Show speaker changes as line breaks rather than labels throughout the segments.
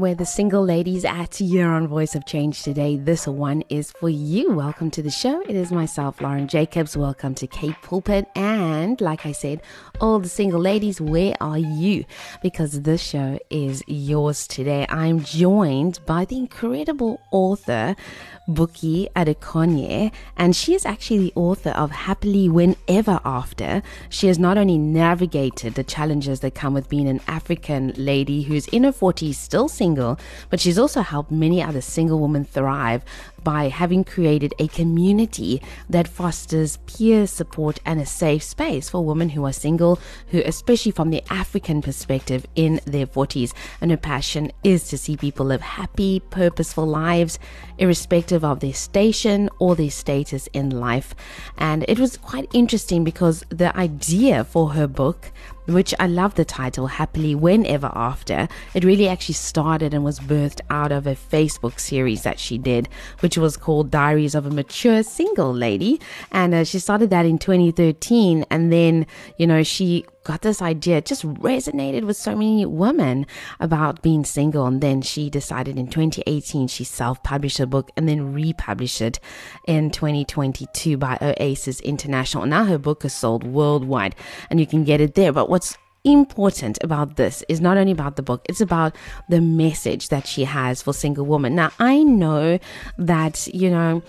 where the single ladies at here on Voice of Change today. This one is for you. Welcome to the show. It is myself, Lauren Jacobs. Welcome to K Pulpit. And like I said, all the single ladies, where are you? Because this show is yours today. I'm joined by the incredible author Bookie Adekanye, and she is actually the author of Happily Whenever After. She has not only navigated the challenges that come with being an African lady who's in her 40s, still single, but she's also helped many other single women thrive by having created a community that fosters peer support and a safe space for women who are single, who, especially from the African perspective, in their 40s. And her passion is to see people live happy, purposeful lives, irrespective of their station or their status in life. And it was quite interesting because the idea for her book which I love the title, Happily Whenever After. It really actually started and was birthed out of a Facebook series that she did, which was called Diaries of a Mature Single Lady. And uh, she started that in 2013. And then, you know, she got this idea. It just resonated with so many women about being single. And then she decided in 2018 she self published a book and then republished it in 2022 by Oasis International. Now her book is sold worldwide and you can get it there. But what's important about this is not only about the book, it's about the message that she has for single women. Now, I know that, you know,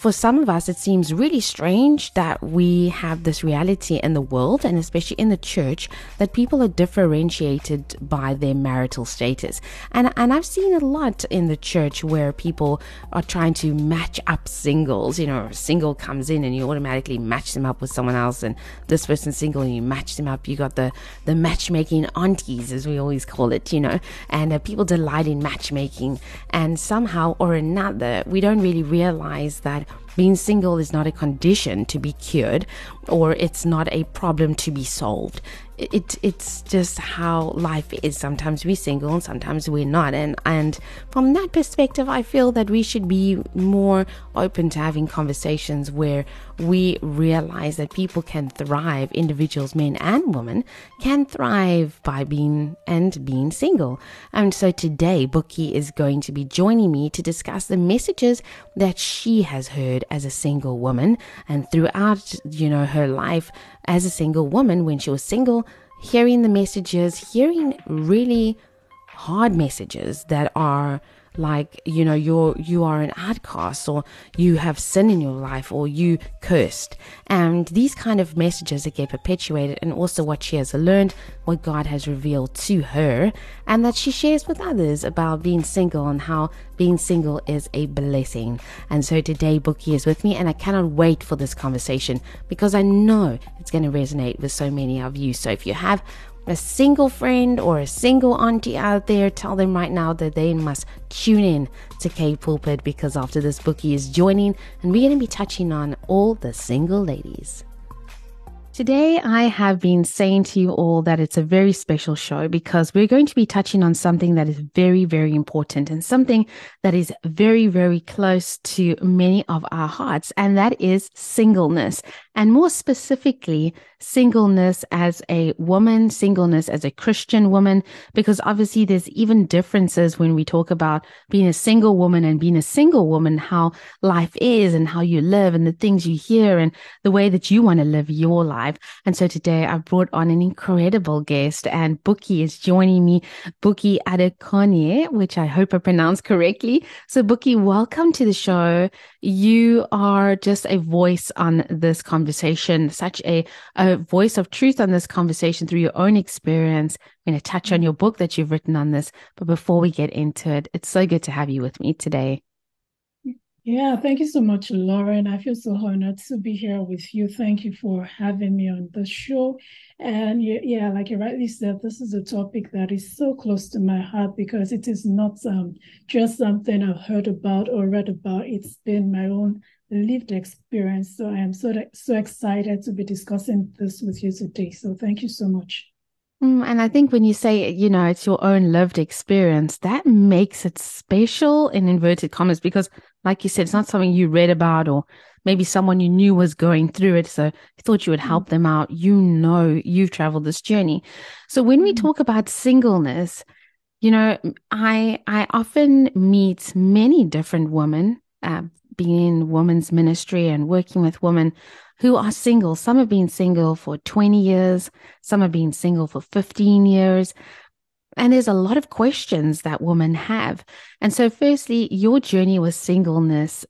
for some of us, it seems really strange that we have this reality in the world and especially in the church that people are differentiated by their marital status. And, and I've seen a lot in the church where people are trying to match up singles. You know, a single comes in and you automatically match them up with someone else, and this person's single and you match them up. You got the, the matchmaking aunties, as we always call it, you know, and uh, people delight in matchmaking. And somehow or another, we don't really realize that being single is not a condition to be cured or it's not a problem to be solved it it's just how life is. Sometimes we're single and sometimes we're not. And and from that perspective, I feel that we should be more open to having conversations where we realize that people can thrive, individuals, men and women, can thrive by being and being single. And so today, Bookie is going to be joining me to discuss the messages that she has heard as a single woman and throughout, you know, her life as a single woman when she was single, hearing the messages, hearing really hard messages that are like you know you're you are an outcast or you have sin in your life or you cursed. And these kind of messages that get perpetuated and also what she has learned what god has revealed to her and that she shares with others about being single and how being single is a blessing. And so today bookie is with me and i cannot wait for this conversation because i know it's going to resonate with so many of you. So if you have a single friend or a single auntie out there, tell them right now that they must tune in to K Pulpit because after this Bookie is joining and we're going to be touching on all the single ladies. Today, I have been saying to you all that it's a very special show because we're going to be touching on something that is very, very important and something that is very, very close to many of our hearts, and that is singleness. And more specifically, singleness as a woman, singleness as a Christian woman, because obviously there's even differences when we talk about being a single woman and being a single woman, how life is and how you live and the things you hear and the way that you want to live your life. And so today I brought on an incredible guest and Bookie is joining me, Bookie Adekanye, which I hope I pronounced correctly. So Bookie, welcome to the show. You are just a voice on this conversation, such a, a voice of truth on this conversation through your own experience. I'm going to touch on your book that you've written on this. But before we get into it, it's so good to have you with me today.
Yeah, thank you so much, Lauren. I feel so honored to be here with you. Thank you for having me on the show. And yeah, like you rightly said, this is a topic that is so close to my heart because it is not um, just something I've heard about or read about. It's been my own lived experience. So I am so so excited to be discussing this with you today. So thank you so much.
Mm, and I think when you say, you know, it's your own lived experience, that makes it special in inverted commas because, like you said, it's not something you read about or maybe someone you knew was going through it. So you thought you would help them out. You know, you've traveled this journey. So when we talk about singleness, you know, I I often meet many different women, uh, being in women's ministry and working with women who are single. Some have been single for 20 years, some have been single for 15 years. And there's a lot of questions that women have. And so, firstly, your journey with singleness.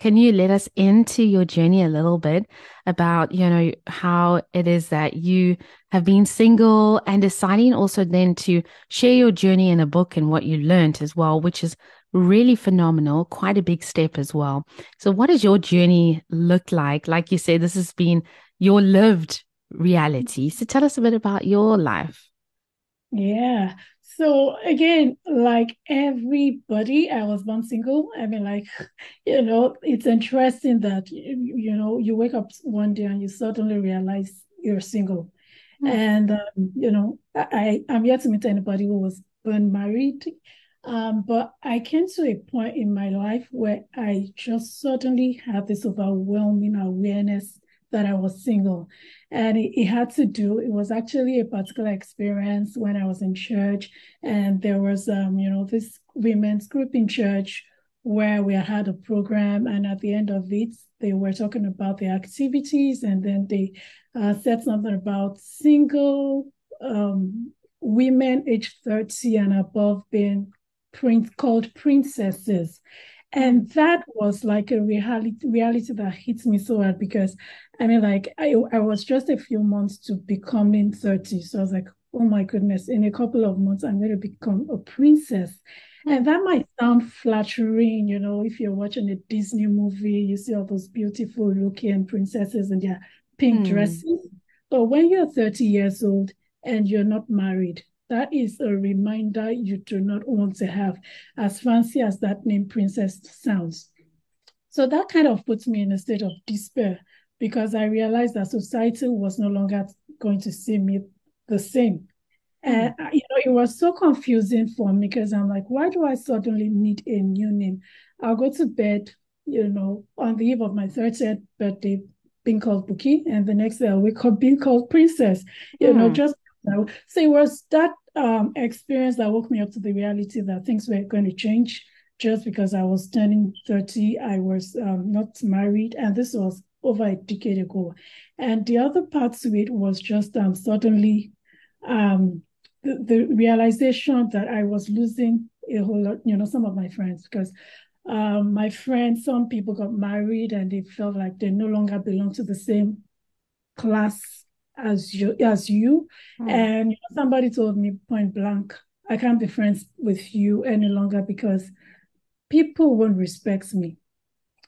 Can you let us into your journey a little bit about, you know, how it is that you have been single and deciding also then to share your journey in a book and what you learned as well, which is really phenomenal, quite a big step as well. So, what does your journey look like? Like you said, this has been your lived reality. So, tell us a bit about your life.
Yeah. So again, like everybody, I was born single. I mean, like, you know, it's interesting that you, know you wake up one day and you suddenly realize you're single, mm. and um, you know, I I'm yet to meet anybody who was born married. Um, but I came to a point in my life where I just suddenly had this overwhelming awareness that I was single. And it, it, had to do, it was actually a particular experience when I was in church. And there was, um, you know, this women's group in church where we had a program. And at the end of it, they were talking about the activities. And then they uh, said something about single um, women age 30 and above being prince called princesses. And that was like a reality reality that hits me so hard because i mean like i, I was just a few months to becoming 30 so i was like oh my goodness in a couple of months i'm going to become a princess. And that might sound flattering you know if you're watching a disney movie you see all those beautiful looking princesses in their pink mm. dresses. But when you're 30 years old and you're not married that is a reminder you do not want to have, as fancy as that name princess sounds. So that kind of puts me in a state of despair because I realized that society was no longer going to see me the same. And hmm. you know, it was so confusing for me because I'm like, why do I suddenly need a new name? I'll go to bed, you know, on the eve of my 30th birthday, being called Bookie, and the next day I'll wake up being called Princess. You know, hmm. just so it was that um, experience that woke me up to the reality that things were going to change just because I was turning 30. I was um, not married, and this was over a decade ago. And the other part to it was just um, suddenly um, the, the realization that I was losing a whole lot, you know, some of my friends, because um, my friends, some people got married and they felt like they no longer belong to the same class as you as you mm. and you know, somebody told me point blank i can't be friends with you any longer because people won't respect me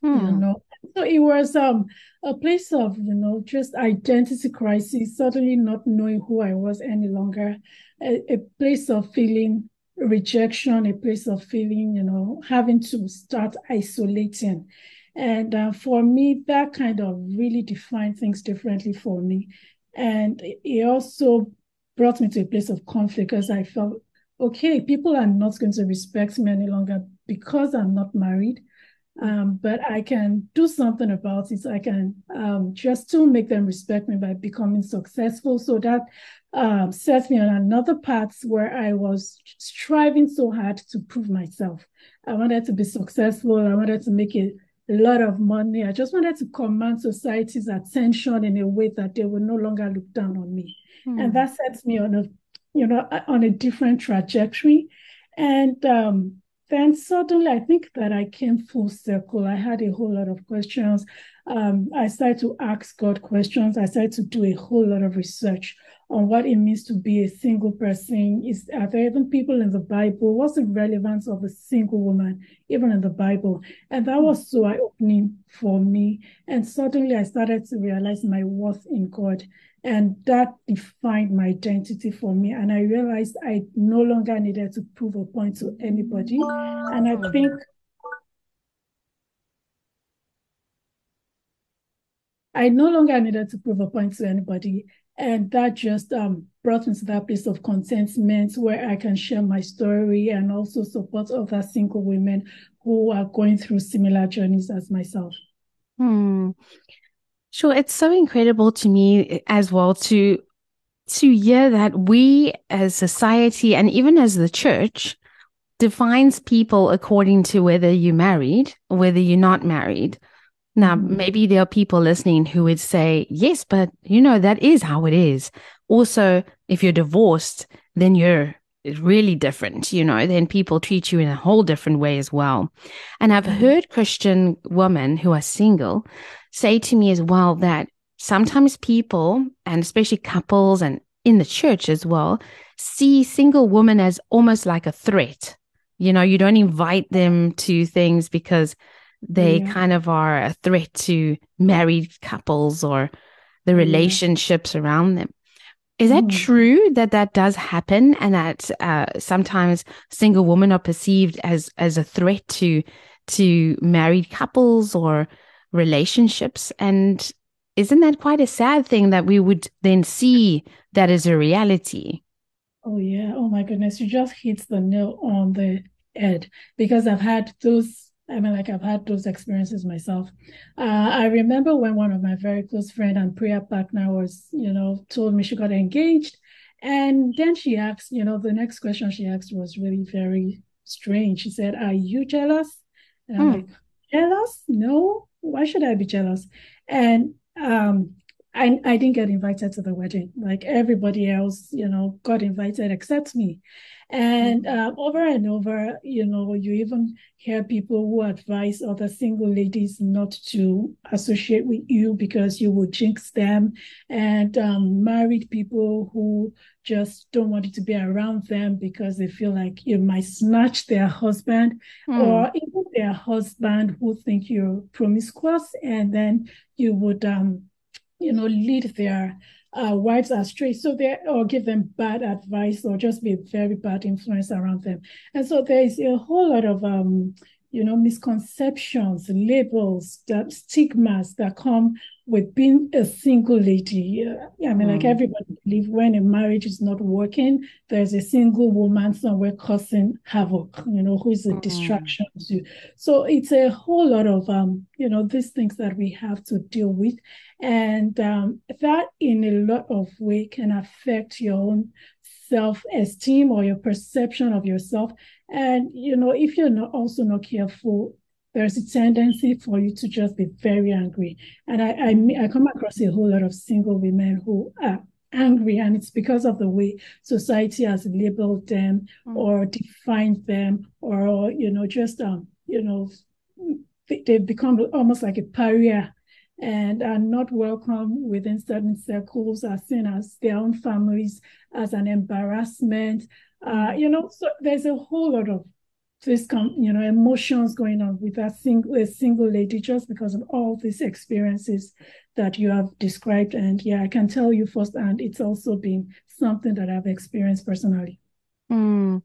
mm. you hmm. know so it was um a place of you know just identity crisis suddenly not knowing who i was any longer a, a place of feeling rejection a place of feeling you know having to start isolating and uh, for me that kind of really defined things differently for me and it also brought me to a place of conflict because I felt, okay, people are not going to respect me any longer because I'm not married. Um, but I can do something about it. I can um, just to make them respect me by becoming successful. So that um, set me on another path where I was striving so hard to prove myself. I wanted to be successful. I wanted to make it a lot of money. I just wanted to command society's attention in a way that they will no longer look down on me. Mm. And that sets me on a, you know, on a different trajectory. And um, then suddenly I think that I came full circle. I had a whole lot of questions. Um, I started to ask God questions. I started to do a whole lot of research on what it means to be a single person. Is are there even people in the Bible? What's the relevance of a single woman, even in the Bible? And that was so eye-opening for me. And suddenly I started to realize my worth in God. And that defined my identity for me. And I realized I no longer needed to prove a point to anybody. And I think I no longer needed to prove a point to anybody. And that just um, brought me to that place of contentment where I can share my story and also support other single women who are going through similar journeys as myself.
Hmm. Sure, it's so incredible to me as well to to hear that we as society and even as the church defines people according to whether you're married whether you're not married. Now, maybe there are people listening who would say, yes, but you know, that is how it is. Also, if you're divorced, then you're really different, you know, then people treat you in a whole different way as well. And I've mm-hmm. heard Christian women who are single say to me as well that sometimes people, and especially couples and in the church as well, see single women as almost like a threat. You know, you don't invite them to things because they yeah. kind of are a threat to married couples or the relationships yeah. around them. Is that mm. true that that does happen and that uh, sometimes single women are perceived as as a threat to to married couples or relationships and isn't that quite a sad thing that we would then see that as a reality?
Oh yeah, oh my goodness, you just hit the nail on the head because I've had those I mean, like I've had those experiences myself. Uh, I remember when one of my very close friend and prayer partner was, you know, told me she got engaged, and then she asked, you know, the next question she asked was really very strange. She said, "Are you jealous?" And I'm hmm. like, "Jealous? No. Why should I be jealous?" And um, I I didn't get invited to the wedding. Like everybody else, you know, got invited except me. And uh, over and over, you know, you even hear people who advise other single ladies not to associate with you because you will jinx them, and um, married people who just don't want you to be around them because they feel like you might snatch their husband, mm. or even their husband who think you're promiscuous, and then you would, um, you know, lead their uh, wives astray, so they or give them bad advice or just be a very bad influence around them. And so there is a whole lot of um, you know, misconceptions, labels, that stigmas that come with being a single lady. I mean, mm. like everybody believe when a marriage is not working, there's a single woman somewhere causing havoc, you know, who is a mm. distraction to you. So it's a whole lot of, um, you know, these things that we have to deal with. And um, that in a lot of way can affect your own self-esteem or your perception of yourself and you know, if you're not also not careful, there's a tendency for you to just be very angry. And I, I, I come across a whole lot of single women who are angry, and it's because of the way society has labeled them mm. or defined them, or you know, just um, you know, they've become almost like a pariah and are not welcome within certain circles, are seen as their own families as an embarrassment, uh, you know, so there's a whole lot of this, you know, emotions going on with that single, single lady just because of all these experiences that you have described. And yeah, I can tell you firsthand, it's also been something that I've experienced personally.
Mm.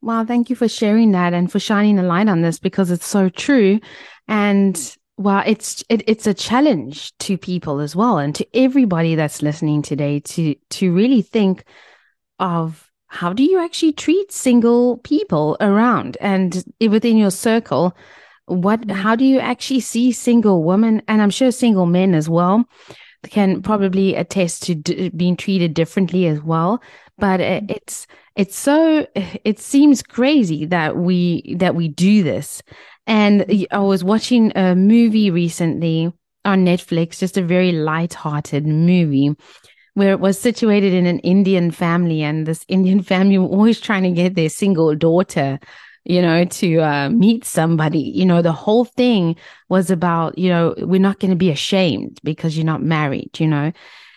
Wow, thank you for sharing that and for shining a light on this because it's so true. And wow, it's it, it's a challenge to people as well and to everybody that's listening today to to really think of how do you actually treat single people around and within your circle? What, mm. how do you actually see single women? And I'm sure single men as well can probably attest to d- being treated differently as well. But mm. it's, it's so, it seems crazy that we, that we do this. And I was watching a movie recently on Netflix, just a very light-hearted movie where it was situated in an Indian family, and this Indian family were always trying to get their single daughter, you know, to uh, meet somebody. You know, the whole thing was about, you know, we're not going to be ashamed because you're not married, you know.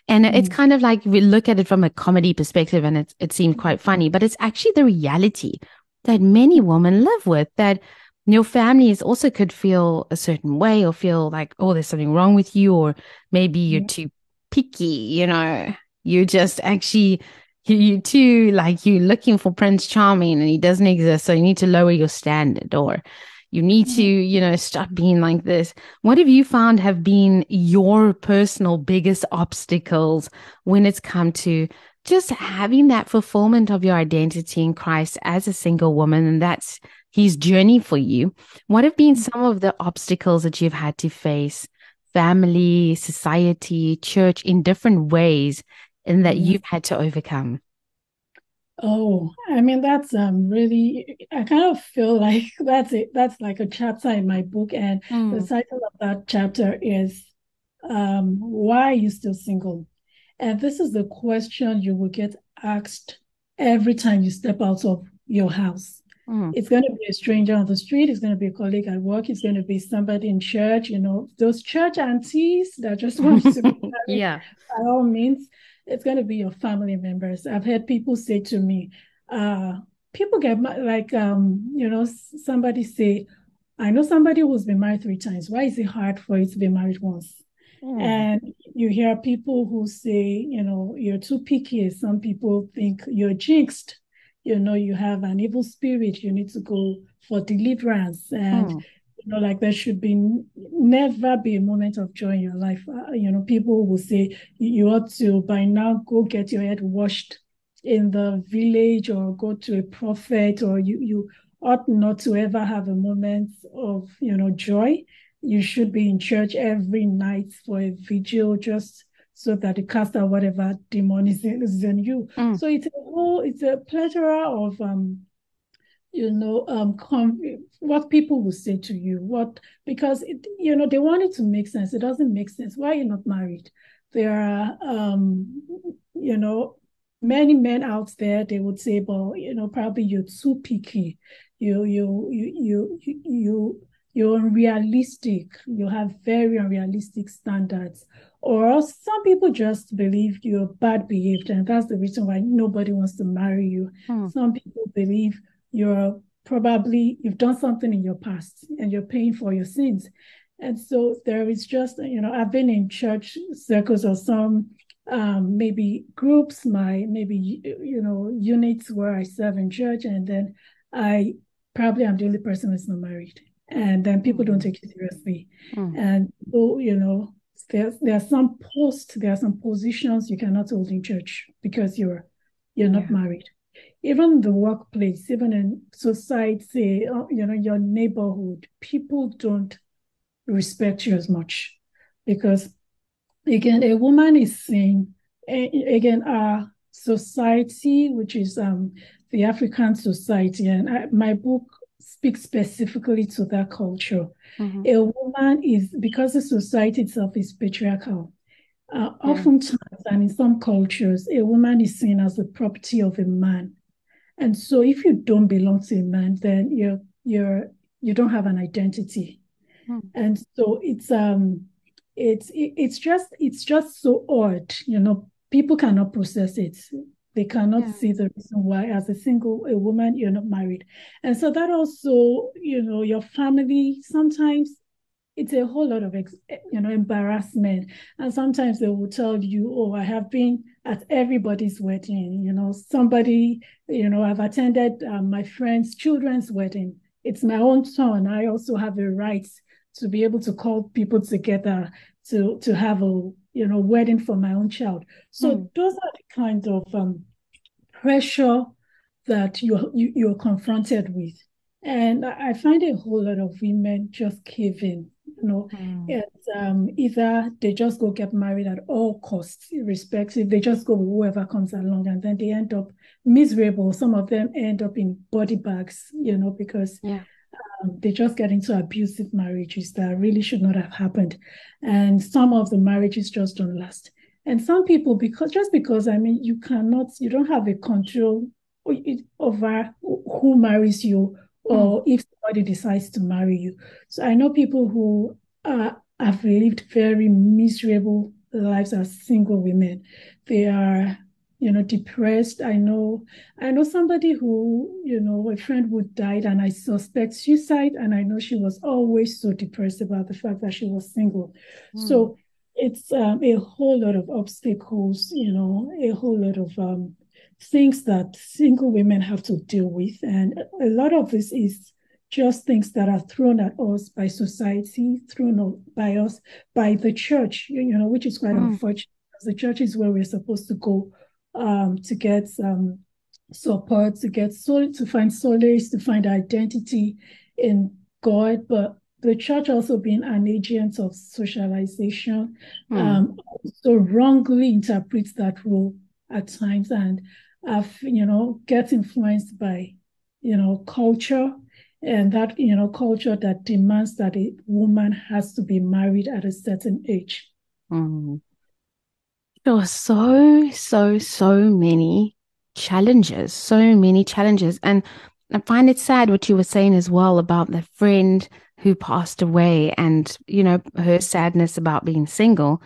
And mm. it's kind of like we look at it from a comedy perspective and it, it seems quite funny, but it's actually the reality that many women live with that your families also could feel a certain way or feel like, oh, there's something wrong with you, or maybe you're too picky, you know, you just actually, you, too, like you're looking for Prince Charming and he doesn't exist. So you need to lower your standard or you need to, mm-hmm. you know, stop being like this. What have you found have been your personal biggest obstacles when it's come to just having that fulfillment of your identity in Christ as a single woman, and that's his journey for you. What have been some of the obstacles that you've had to face, family, society, church, in different ways, and that you've had to overcome?
Oh, I mean that's um really I kind of feel like that's it that's like a chapter in my book and mm. the title of that chapter is um why are you still single? And this is the question you will get asked every time you step out of your house. Mm. It's going to be a stranger on the street. It's going to be a colleague at work. It's going to be somebody in church. You know, those church aunties that just want to be
yeah.
By all means, it's going to be your family members. I've heard people say to me, uh, people get like, um, you know, somebody say, I know somebody who's been married three times. Why is it hard for you to be married once? Mm. And you hear people who say, you know, you're too picky. Some people think you're jinxed. You know, you have an evil spirit. You need to go for deliverance. And, mm. you know, like there should be never be a moment of joy in your life. Uh, you know, people will say you ought to by now go get your head washed in the village or go to a prophet or you, you ought not to ever have a moment of, you know, joy you should be in church every night for a vigil just so that it casts out whatever demon is in, is in you. Mm. So it's a whole, it's a plethora of um, you know, um, com- what people will say to you, what because it, you know, they want it to make sense. It doesn't make sense. Why are you not married? There are um, you know, many men out there, they would say, well, you know, probably you're too picky. You you you you you you're unrealistic, you have very unrealistic standards. Or some people just believe you're bad behaved, and that's the reason why nobody wants to marry you. Hmm. Some people believe you're probably you've done something in your past and you're paying for your sins. And so there is just, you know, I've been in church circles or some um, maybe groups, my maybe you know units where I serve in church, and then I probably I'm the only person who's not married and then people don't take it seriously. Mm. And so, you know, there, there are some posts, there are some positions you cannot hold in church because you're you're not yeah. married. Even the workplace, even in society, uh, you know, your neighborhood, people don't respect you as much because again, a woman is seen again our society, which is um the African society, and I, my book speak specifically to that culture. Mm-hmm. A woman is, because the society itself is patriarchal, uh, yeah. oftentimes and in some cultures, a woman is seen as the property of a man. And so if you don't belong to a man, then you're you're you don't have an identity. Hmm. And so it's um it's it, it's just it's just so odd, you know, people cannot process it. They cannot yeah. see the reason why, as a single a woman, you're not married. And so that also, you know, your family sometimes it's a whole lot of you know embarrassment and sometimes they will tell you oh i have been at everybody's wedding you know somebody you know i've attended um, my friend's children's wedding it's my own son i also have a right to be able to call people together to to have a you know, wedding for my own child. So mm. those are the kind of um, pressure that you, you you're confronted with, and I find a whole lot of women just cave in. You know, mm. it's um, either they just go get married at all costs, irrespective. They just go with whoever comes along, and then they end up miserable. Some of them end up in body bags, you know, because
yeah
um, they just get into abusive marriages that really should not have happened. And some of the marriages just don't last. And some people, because just because I mean, you cannot, you don't have a control over who marries you or mm. if somebody decides to marry you. So I know people who uh, have lived very miserable lives as single women. They are you know, depressed. I know, I know somebody who, you know, a friend who died, and I suspect suicide, and I know she was always so depressed about the fact that she was single. Mm. So it's um, a whole lot of obstacles, you know, a whole lot of um, things that single women have to deal with, and a lot of this is just things that are thrown at us by society, thrown by us by the church, you know, which is quite mm. unfortunate. Because the church is where we're supposed to go um, to get um, support, to get sol- to find solace, to find identity in God, but the church also being an agent of socialization, mm. um, so wrongly interprets that role at times and, uh, you know, gets influenced by, you know, culture and that, you know, culture that demands that a woman has to be married at a certain age.
Mm. There were so, so, so many challenges, so many challenges. And I find it sad what you were saying as well about the friend who passed away and, you know, her sadness about being single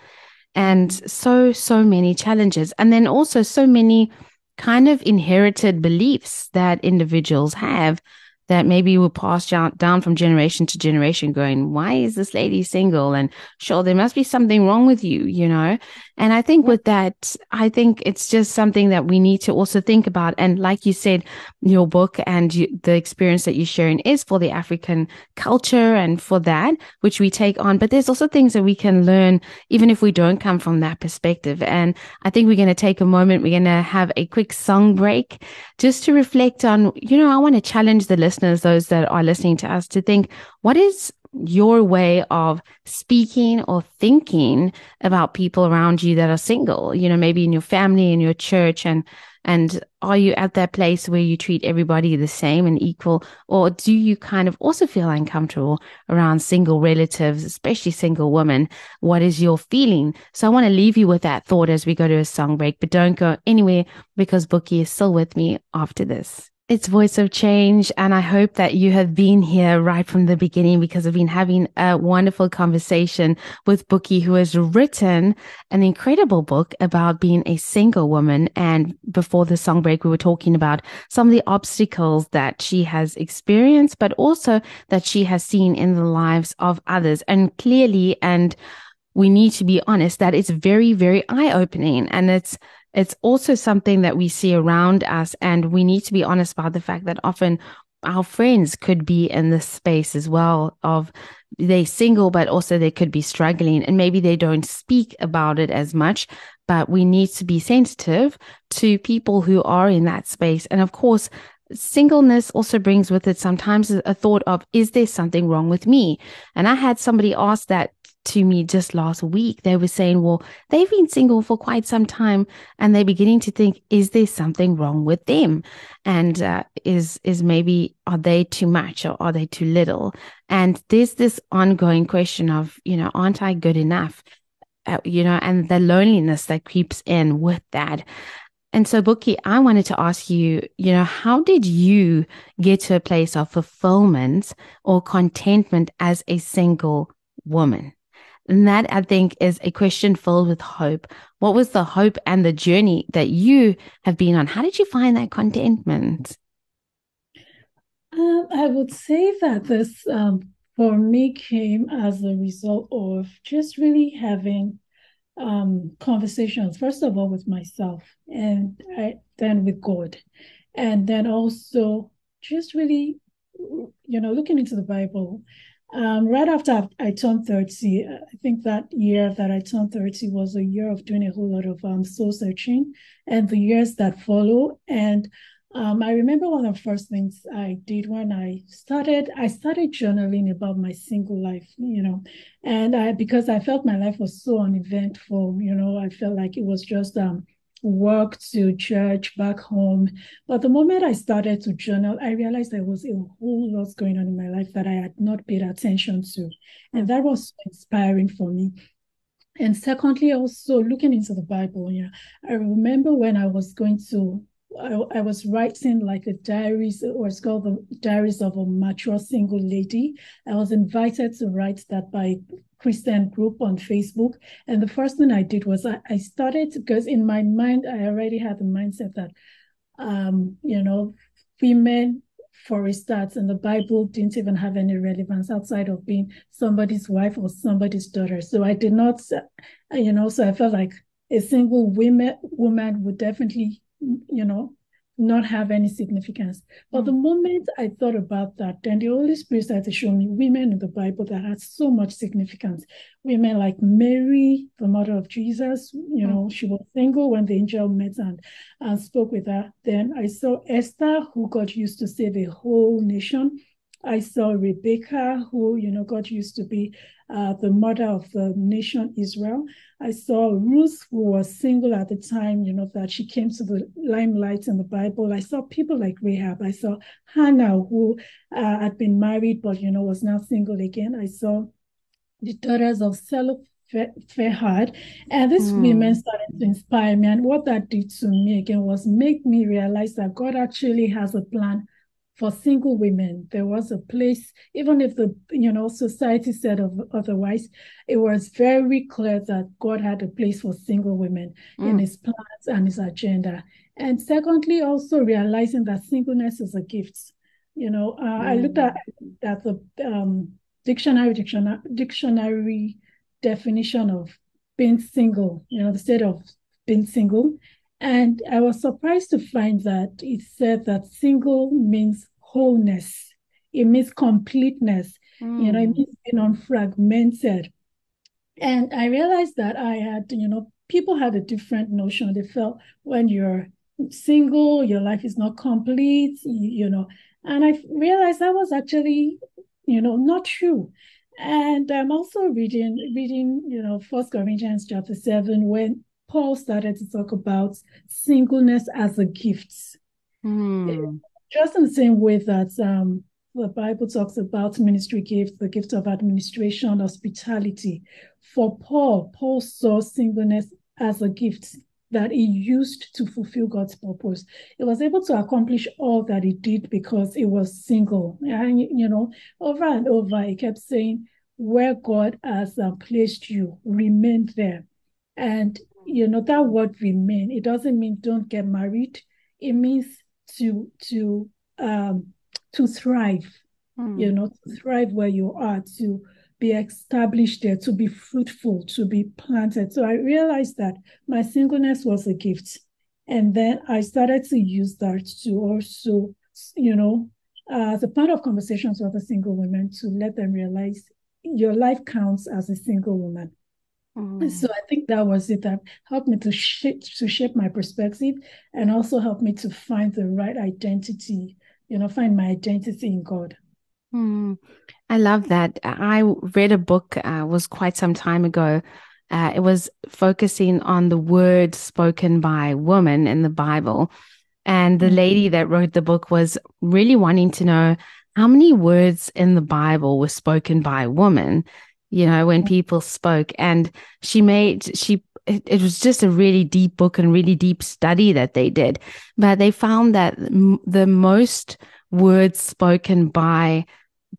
and so, so many challenges. And then also so many kind of inherited beliefs that individuals have that maybe will pass down from generation to generation going, why is this lady single? And sure, there must be something wrong with you, you know? And I think with that, I think it's just something that we need to also think about. And like you said, your book and you, the experience that you're sharing is for the African culture and for that, which we take on. But there's also things that we can learn, even if we don't come from that perspective. And I think we're going to take a moment. We're going to have a quick song break just to reflect on, you know, I want to challenge the listeners, those that are listening to us to think, what is your way of speaking or thinking about people around you that are single, you know, maybe in your family, in your church and and are you at that place where you treat everybody the same and equal? Or do you kind of also feel uncomfortable around single relatives, especially single women? What is your feeling? So I want to leave you with that thought as we go to a song break, but don't go anywhere because Bookie is still with me after this. It's Voice of Change, and I hope that you have been here right from the beginning because I've been having a wonderful conversation with Bookie, who has written an incredible book about being a single woman. And before the song break, we were talking about some of the obstacles that she has experienced, but also that she has seen in the lives of others. And clearly, and we need to be honest, that it's very, very eye opening and it's it's also something that we see around us. And we need to be honest about the fact that often our friends could be in this space as well of they single, but also they could be struggling and maybe they don't speak about it as much. But we need to be sensitive to people who are in that space. And of course, singleness also brings with it sometimes a thought of, is there something wrong with me? And I had somebody ask that to me just last week. They were saying, well, they've been single for quite some time and they're beginning to think, is there something wrong with them? And uh, is, is maybe, are they too much or are they too little? And there's this ongoing question of, you know, aren't I good enough? Uh, you know, and the loneliness that creeps in with that. And so, Bookie, I wanted to ask you, you know, how did you get to a place of fulfillment or contentment as a single woman? And that I think is a question filled with hope. What was the hope and the journey that you have been on? How did you find that contentment?
Um, I would say that this um, for me came as a result of just really having um, conversations, first of all, with myself and I, then with God. And then also just really, you know, looking into the Bible um, right after I turned 30, I think that year that I turned 30 was a year of doing a whole lot of um, soul searching and the years that follow. And um, I remember one of the first things I did when I started, I started journaling about my single life, you know, and I, because I felt my life was so uneventful, you know, I felt like it was just, um, work to church back home. But the moment I started to journal, I realized there was a whole lot going on in my life that I had not paid attention to. And that was inspiring for me. And secondly, also looking into the Bible, yeah, I remember when I was going to I, I, was writing like a diaries, or it's called the Diaries of a Mature Single Lady. I was invited to write that by Christian group on Facebook. And the first thing I did was I, I started because in my mind I already had the mindset that um, you know, women for a start in the Bible didn't even have any relevance outside of being somebody's wife or somebody's daughter. So I did not, you know, so I felt like a single woman woman would definitely you know, not have any significance. But mm. the moment I thought about that, then the Holy Spirit started to show me women in the Bible that had so much significance. Women like Mary, the mother of Jesus, you mm. know, she was single when the angel met and, and spoke with her. Then I saw Esther, who God used to save a whole nation. I saw Rebecca, who, you know, God used to be uh, the mother of the nation Israel. I saw Ruth, who was single at the time, you know, that she came to the limelight in the Bible. I saw people like Rahab. I saw Hannah, who uh, had been married, but, you know, was now single again. I saw the daughters of Selah Zelophehad. And these mm. women started to inspire me. And what that did to me again was make me realize that God actually has a plan for single women. There was a place, even if the you know society said of, otherwise, it was very clear that God had a place for single women mm. in His plans and His agenda. And secondly, also realizing that singleness is a gift. You know, uh, mm. I looked at at the um, dictionary dictionary dictionary definition of being single. You know, the state of being single and I was surprised to find that it said that single means wholeness, it means completeness, mm. you know, it hmm. means being unfragmented. And I realized that I had, you know, people had a different notion. They felt when you're single, your life is not complete, you, you know. And I realized that was actually, you know, not true. And I'm also reading, reading, you know, First Corinthians chapter seven, when Paul started to talk about singleness as a gift. Mm. Just in the same way that um, the Bible talks about ministry gifts, the gift of administration, hospitality. For Paul, Paul saw singleness as a gift that he used to fulfill God's purpose. He was able to accomplish all that he did because he was single. And, you know, over and over, he kept saying, Where God has uh, placed you, remain there. And you know that word remain. It doesn't mean don't get married. It means to to um to thrive mm. you know to thrive where you are to be established there to be fruitful to be planted. So i realized that my singleness was a gift. And then i started to use that to also you know uh, as a part of conversations with the single women to let them realize your life counts as a single woman Mm. So I think that was it that helped me to shape to shape my perspective and also helped me to find the right identity, you know, find my identity in God.
Mm. I love that. I read a book uh, was quite some time ago. Uh, it was focusing on the words spoken by women in the Bible. And the mm. lady that wrote the book was really wanting to know how many words in the Bible were spoken by women you know, when people spoke. And she made, she, it, it, was just a really deep book and really deep study that they did. But they found that m- the most words spoken by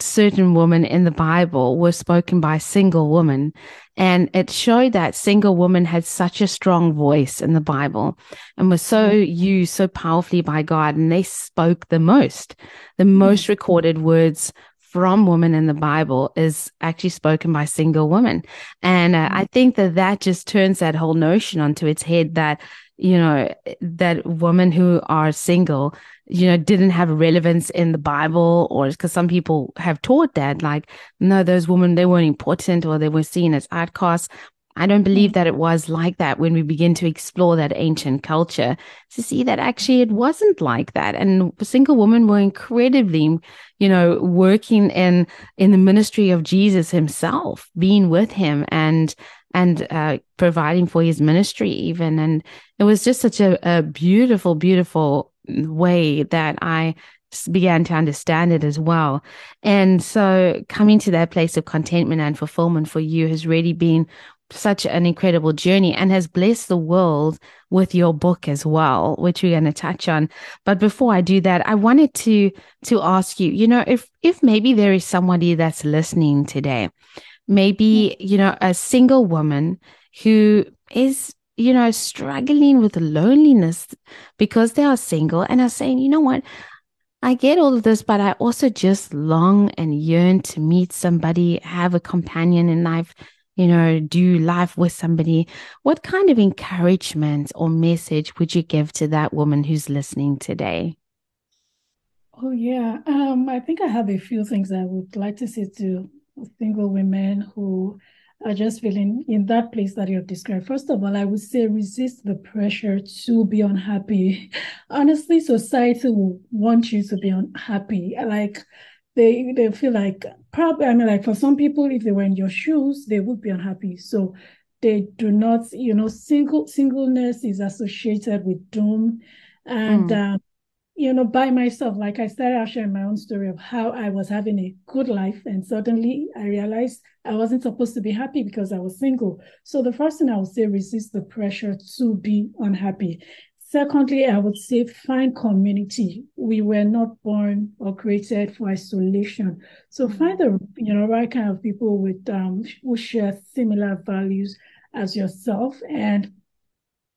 certain women in the Bible were spoken by single women. And it showed that single women had such a strong voice in the Bible and were so mm-hmm. used so powerfully by God. And they spoke the most. The most mm-hmm. recorded words from women in the Bible is actually spoken by single women. And uh, I think that that just turns that whole notion onto its head that, you know, that women who are single, you know, didn't have relevance in the Bible or because some people have taught that, like, no, those women, they weren't important or they were seen as outcasts. I don't believe mm. that it was like that when we begin to explore that ancient culture to see that actually it wasn't like that. And single women were incredibly, you know, working in, in the ministry of Jesus himself, being with him and, and, uh, providing for his ministry even. And it was just such a, a beautiful, beautiful way that I began to understand it as well. And so coming to that place of contentment and fulfillment for you has really been such an incredible journey and has blessed the world with your book as well, which we're going to touch on. But before I do that, I wanted to, to ask you, you know, if, if maybe there is somebody that's listening today, maybe, hmm. you know, a single woman who is, you know, struggling with loneliness because they are single and are saying, you know what? I get all of this, but I also just long and yearn to meet somebody, have a companion in life you know, do life with somebody, what kind of encouragement or message would you give to that woman who's listening today?
Oh yeah, um, I think I have a few things I would like to say to single women who are just feeling in that place that you have described. First of all, I would say resist the pressure to be unhappy. Honestly, society will want you to be unhappy. Like they they feel like probably I mean like for some people, if they were in your shoes, they would be unhappy. So they do not, you know, single singleness is associated with doom. And mm. um, you know, by myself, like I started sharing my own story of how I was having a good life. And suddenly I realized I wasn't supposed to be happy because I was single. So the first thing I would say, resist the pressure to be unhappy. Secondly, I would say find community. We were not born or created for isolation. So find the you know right kind of people with um who share similar values as yourself and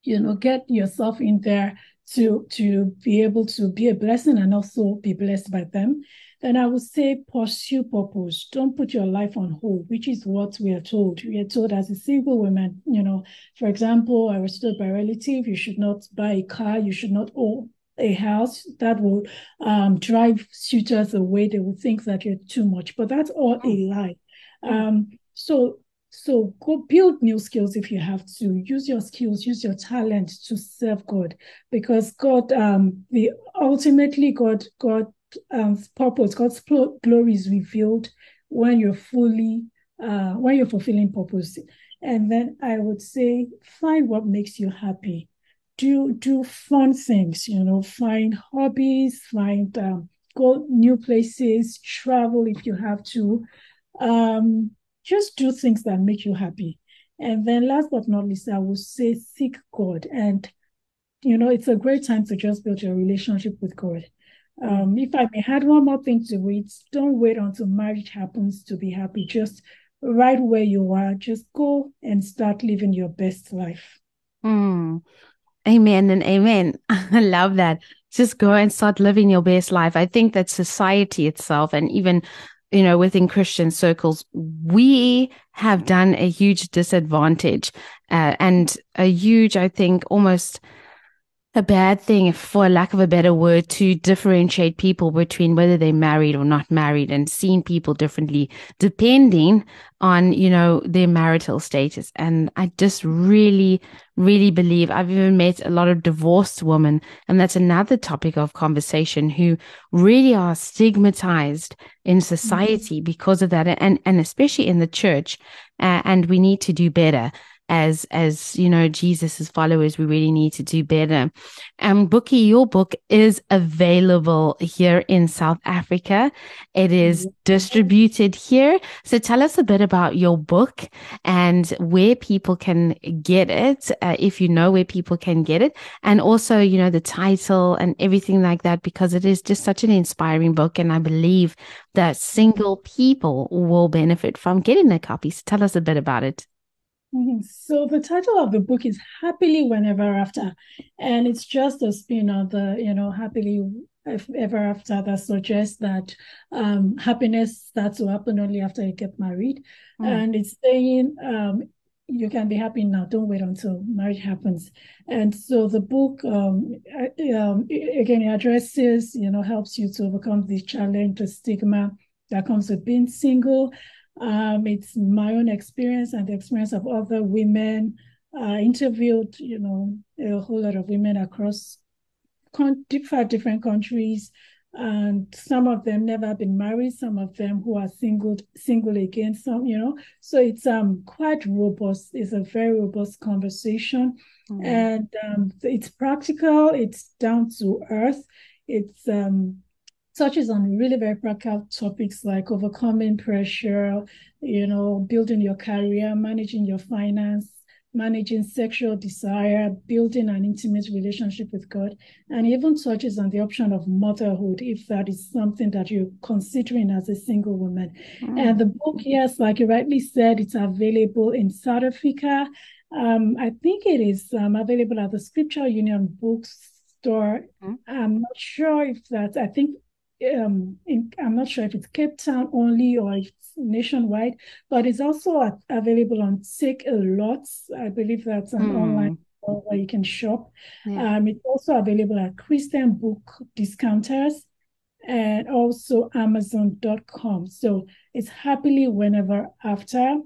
you know get yourself in there to to be able to be a blessing and also be blessed by them then i would say pursue purpose. Don't put your life on hold which is what we are told. We are told as a single woman you know for example i was told by relative you should not buy a car you should not own a house that will um, drive suitors away. They will think that you're too much. But that's all a mm. lie. Um, so so go build new skills if you have to. Use your skills, use your talent to serve God, because God, um, the ultimately God, God, um, purpose, God's glory is revealed when you're fully, uh, when you're fulfilling purpose. And then I would say, find what makes you happy. Do do fun things, you know. Find hobbies. Find um, go new places. Travel if you have to. Um, just do things that make you happy. And then last but not least, I will say seek God. And, you know, it's a great time to just build your relationship with God. Um, if I may add one more thing to it, don't wait until marriage happens to be happy. Just right where you are, just go and start living your best life.
Mm. Amen and amen. I love that. Just go and start living your best life. I think that society itself and even you know, within Christian circles, we have done a huge disadvantage uh, and a huge, I think, almost a bad thing, for lack of a better word, to differentiate people between whether they're married or not married and seeing people differently depending on, you know, their marital status. And I just really, really believe I've even met a lot of divorced women. And that's another topic of conversation who really are stigmatized in society mm-hmm. because of that. And, and especially in the church. Uh, and we need to do better as as you know jesus's followers we really need to do better. Um bookie your book is available here in south africa. It is distributed here. So tell us a bit about your book and where people can get it uh, if you know where people can get it. And also you know the title and everything like that because it is just such an inspiring book. And i believe that single people will benefit from getting a copy. So tell us a bit about it.
Mm-hmm. So the title of the book is Happily Whenever After, and it's just a spin on the you know happily ever after that suggests that um, happiness starts to happen only after you get married, mm. and it's saying um, you can be happy now. Don't wait until marriage happens. And so the book um, um, again addresses you know helps you to overcome the challenge, the stigma that comes with being single um, it's my own experience and the experience of other women. I uh, interviewed, you know, a whole lot of women across con- different different countries, and some of them never been married. Some of them who are single single again. Some, you know, so it's um quite robust. It's a very robust conversation, mm-hmm. and um, it's practical. It's down to earth. It's um touches on really very practical topics like overcoming pressure, you know, building your career, managing your finance, managing sexual desire, building an intimate relationship with God, and even touches on the option of motherhood if that is something that you're considering as a single woman. Mm. And the book, yes, like you rightly said, it's available in South Africa. Um, I think it is um, available at the Scripture Union bookstore. Mm. I'm not sure if that, I think um, in, I'm not sure if it's Cape Town only or if it's nationwide, but it's also available on Takealot. I believe that's an mm. online where you can shop. Yeah. Um, it's also available at Christian Book Discounters and also Amazon.com. So it's happily whenever after.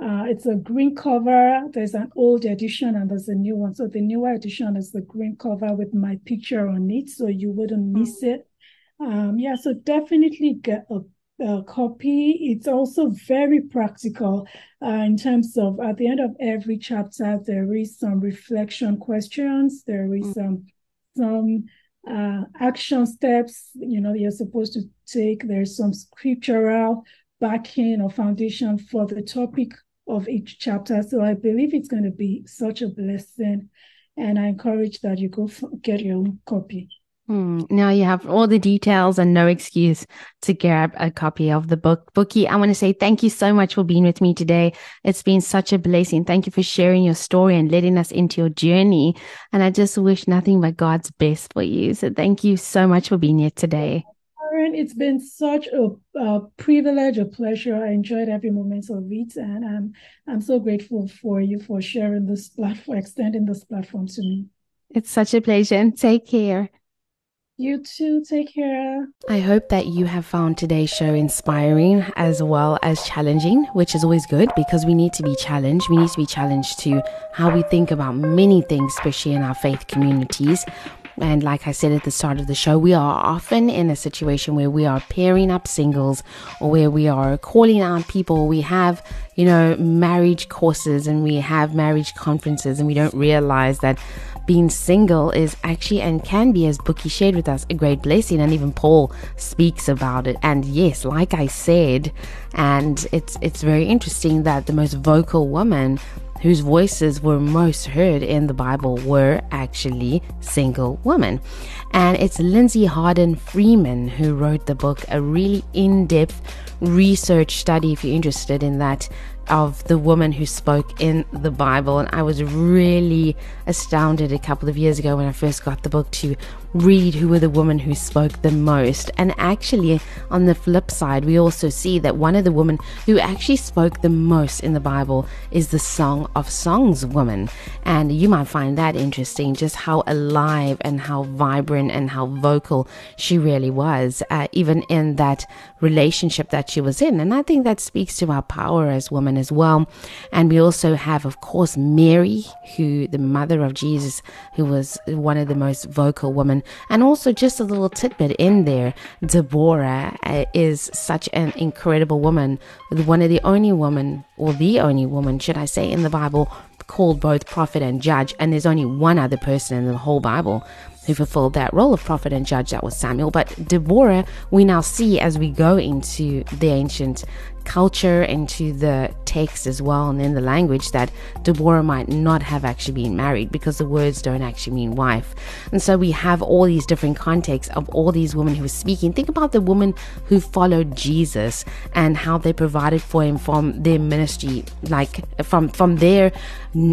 Uh, it's a green cover. There's an old edition and there's a new one. So the newer edition is the green cover with my picture on it, so you wouldn't miss mm. it. Um, yeah, so definitely get a, copy. It's also very practical uh, in terms of at the end of every chapter there is some reflection questions. There is mm. some some uh, action steps. You know you're supposed to take. There's some scriptural backing or foundation for the topic of each chapter. So I believe it's going to be such a blessing. And I encourage that you go get your own copy.
Hmm. Now you have all the details and no excuse to grab a copy of the book. Bookie, I want to say thank you so much for being with me today. It's been such a blessing. Thank you for sharing your story and letting us into your journey. And I just wish nothing but God's best for you. So thank you so much for being here today.
Lauren, it's been such a, a, privilege, a pleasure. I enjoyed every moment of it, and I'm I'm so grateful for you for sharing this platform, extending this platform to me.
It's such a pleasure. Take care.
You too. Take care.
I hope that you have found today's show inspiring as well as challenging, which is always good because we need to be challenged. We need to be challenged to how we think about many things, especially in our faith communities. And like I said at the start of the show, we are often in a situation where we are pairing up singles or where we are calling out people. We have, you know, marriage courses and we have marriage conferences and we don't realize that being single is actually and can be, as Bookie shared with us, a great blessing. And even Paul speaks about it. And yes, like I said, and it's it's very interesting that the most vocal woman whose voices were most heard in the Bible were actually single women. And it's Lindsay Hardin Freeman who wrote the book, a really in depth research study if you're interested in that of the woman who spoke in the Bible. And I was really astounded a couple of years ago when I first got the book to read who were the women who spoke the most. And actually, on the flip side, we also see that one of the women who actually spoke the most in the Bible is the Song of Songs woman. And you might find that interesting, just how alive and how vibrant and how vocal she really was, uh, even in that relationship that she was in. And I think that speaks to our power as women as well. And we also have, of course, Mary, who the mother of Jesus, who was one of the most vocal women and also, just a little tidbit in there Deborah uh, is such an incredible woman, one of the only women, or the only woman, should I say, in the Bible called both prophet and judge. And there's only one other person in the whole Bible who fulfilled that role of prophet and judge. That was Samuel. But Deborah, we now see as we go into the ancient culture, into the text as well, and in the language that Deborah might not have actually been married because the words don't actually mean wife. And so we have all these different contexts of all these women who were speaking. Think about the women who followed Jesus and how they provided for him from their ministry, like from from their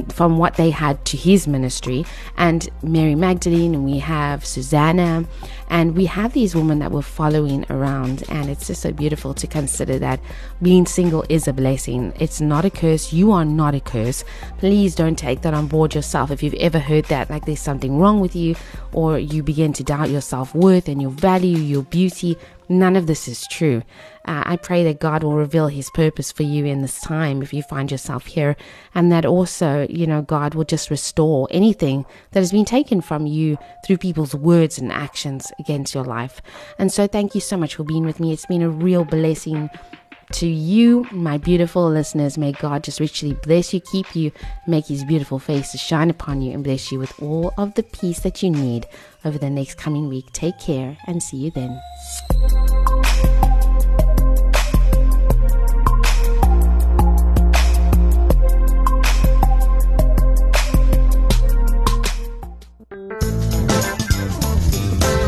from what they had to his ministry. And Mary Magdalene, and we have Susanna, and we have these women that were following around. And it's just so beautiful to consider that being single is a blessing. It's not a curse. You are not a curse. Please don't take that on board yourself. If you've ever heard that, like there's something wrong with you, or you begin to doubt your self worth and your value, your beauty, none of this is true. Uh, I pray that God will reveal His purpose for you in this time if you find yourself here, and that also, you know, God will just restore anything that has been taken from you through people's words and actions against your life. And so, thank you so much for being with me. It's been a real blessing to you, my beautiful listeners, may God just richly bless you, keep you, make his beautiful face to shine upon you, and bless you with all of the peace that you need over the next coming week. Take care and see you then.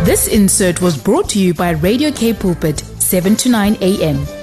This insert was brought to you by Radio K Pulpit, 7 to 9 a.m.